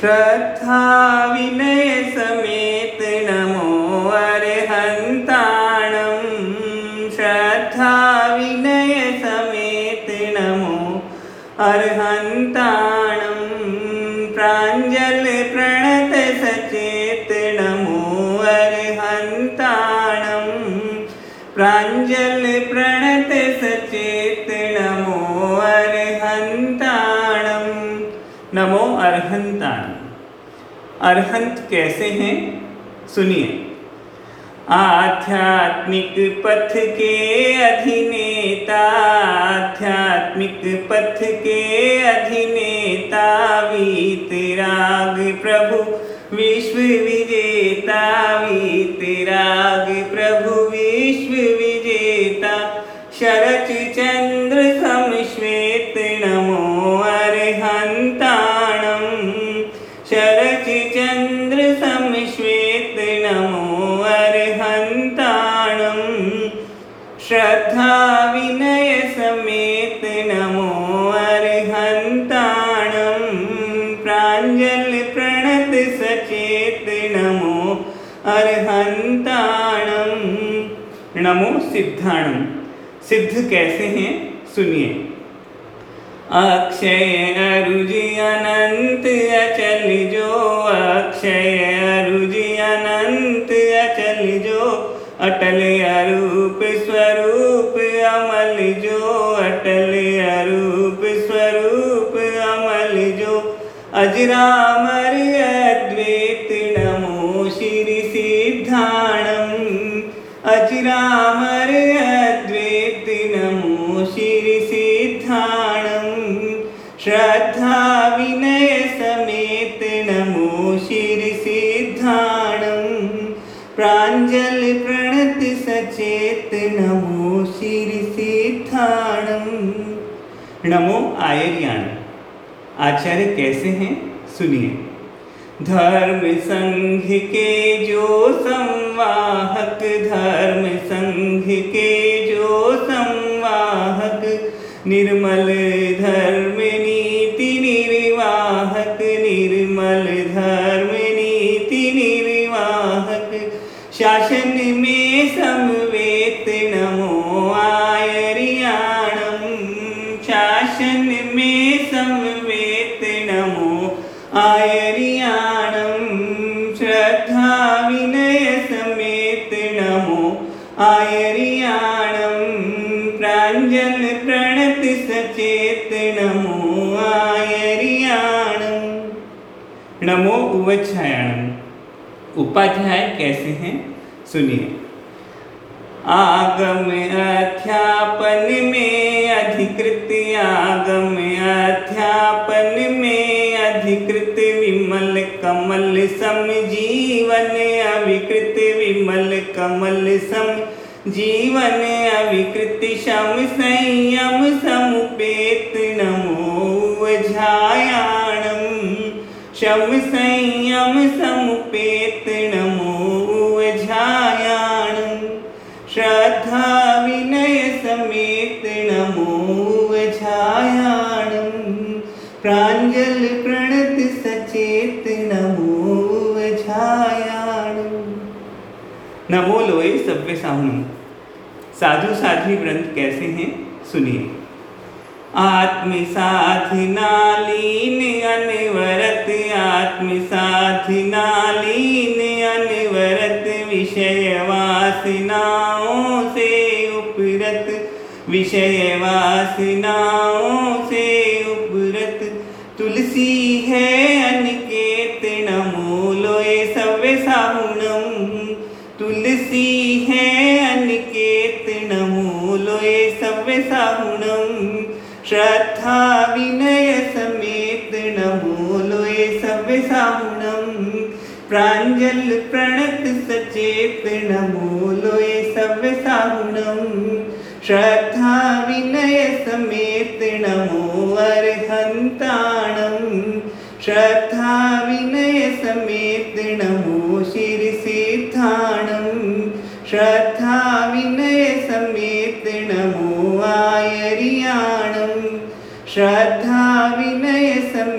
श्रद्धा विनय समेत नमो अर्हन्ताणं श्रद्धा विनय समेत नमो अर्हन्ताणं प्राञ्जल प्रणत सचेत नमो अर्हन्ताणं प्राञ्जल प्रणत सचेत नमो अर्हन्ताणं। नमो अर्हन्ताणं अरहंत कैसे हैं? सुनिए। आध्यात्मिक पथ के अधिनेता, आध्यात्मिक पथ के अधिनेता वीतराग प्रभु, विश्व श्रद्धा विनय समेत नमो अर्हन्ताणं। प्राञ्जल प्रणत सचेत नमो अर्हन्ताणं नमो सिद्धाणं। सिद्ध कैसे हैं? सुनिए। अक्षय अरुज अनंत अचल जो अक्षय अरुज अटल अरूप स्वरूप अमल जो अटल अरूप स्वरूप अमल जो अजरामर प्रणत सचेत नमो श्री सिद्धाणम नमो आयर्याण। आचार्य कैसे हैं? सुनिए। धर्म संघ के जो संवाहक, धर्म संघ के जो संवाहक, निर्मल धर्म में समवेत नमो आयर्याणम शासन में समवेत नमो आयर्याणं श्रद्धा विनय समेत नमो आयर्याणं प्राञ्जल प्रणत सचेत नमो आयर्याणं। नमो उवच्छायाणं उपाध्याय कैसे हैं? सुनिए। आगम अध्यापन में अधिकृत आगम अध्यापन में अधिकृत विमल कमल सम जीवन अविकृत विमल कमल सम जीवन अविकृत शम संयम समुपेत नमो झायाणम शम संयम समुपेत प्राञ्जल प्रणत सचेत नमो झायाणं नमो लोए सभ्य साहुणम साधु साध्वी व्रंत कैसे हैं? सुनिए। आत्म साधना लीन अनवरत आत्म साधना लीन अनवरत विषय वासनाओं से उपरत विषय वासनाओं से श्रद्धा विनय समेत नमो लोए सव्य साहुणम प्राञ्जल प्रणत सचेत नमो लोए सव्य साहुणम श्रद्धा विनय समेत नमो अर्हन्ताणं श्रद्धा विनयसमेतृणमो समेत शिरिसिद्धाणं श्रद्धा विनयसमेतृणमो समेत श्रद्धा विनयसमेतृणमो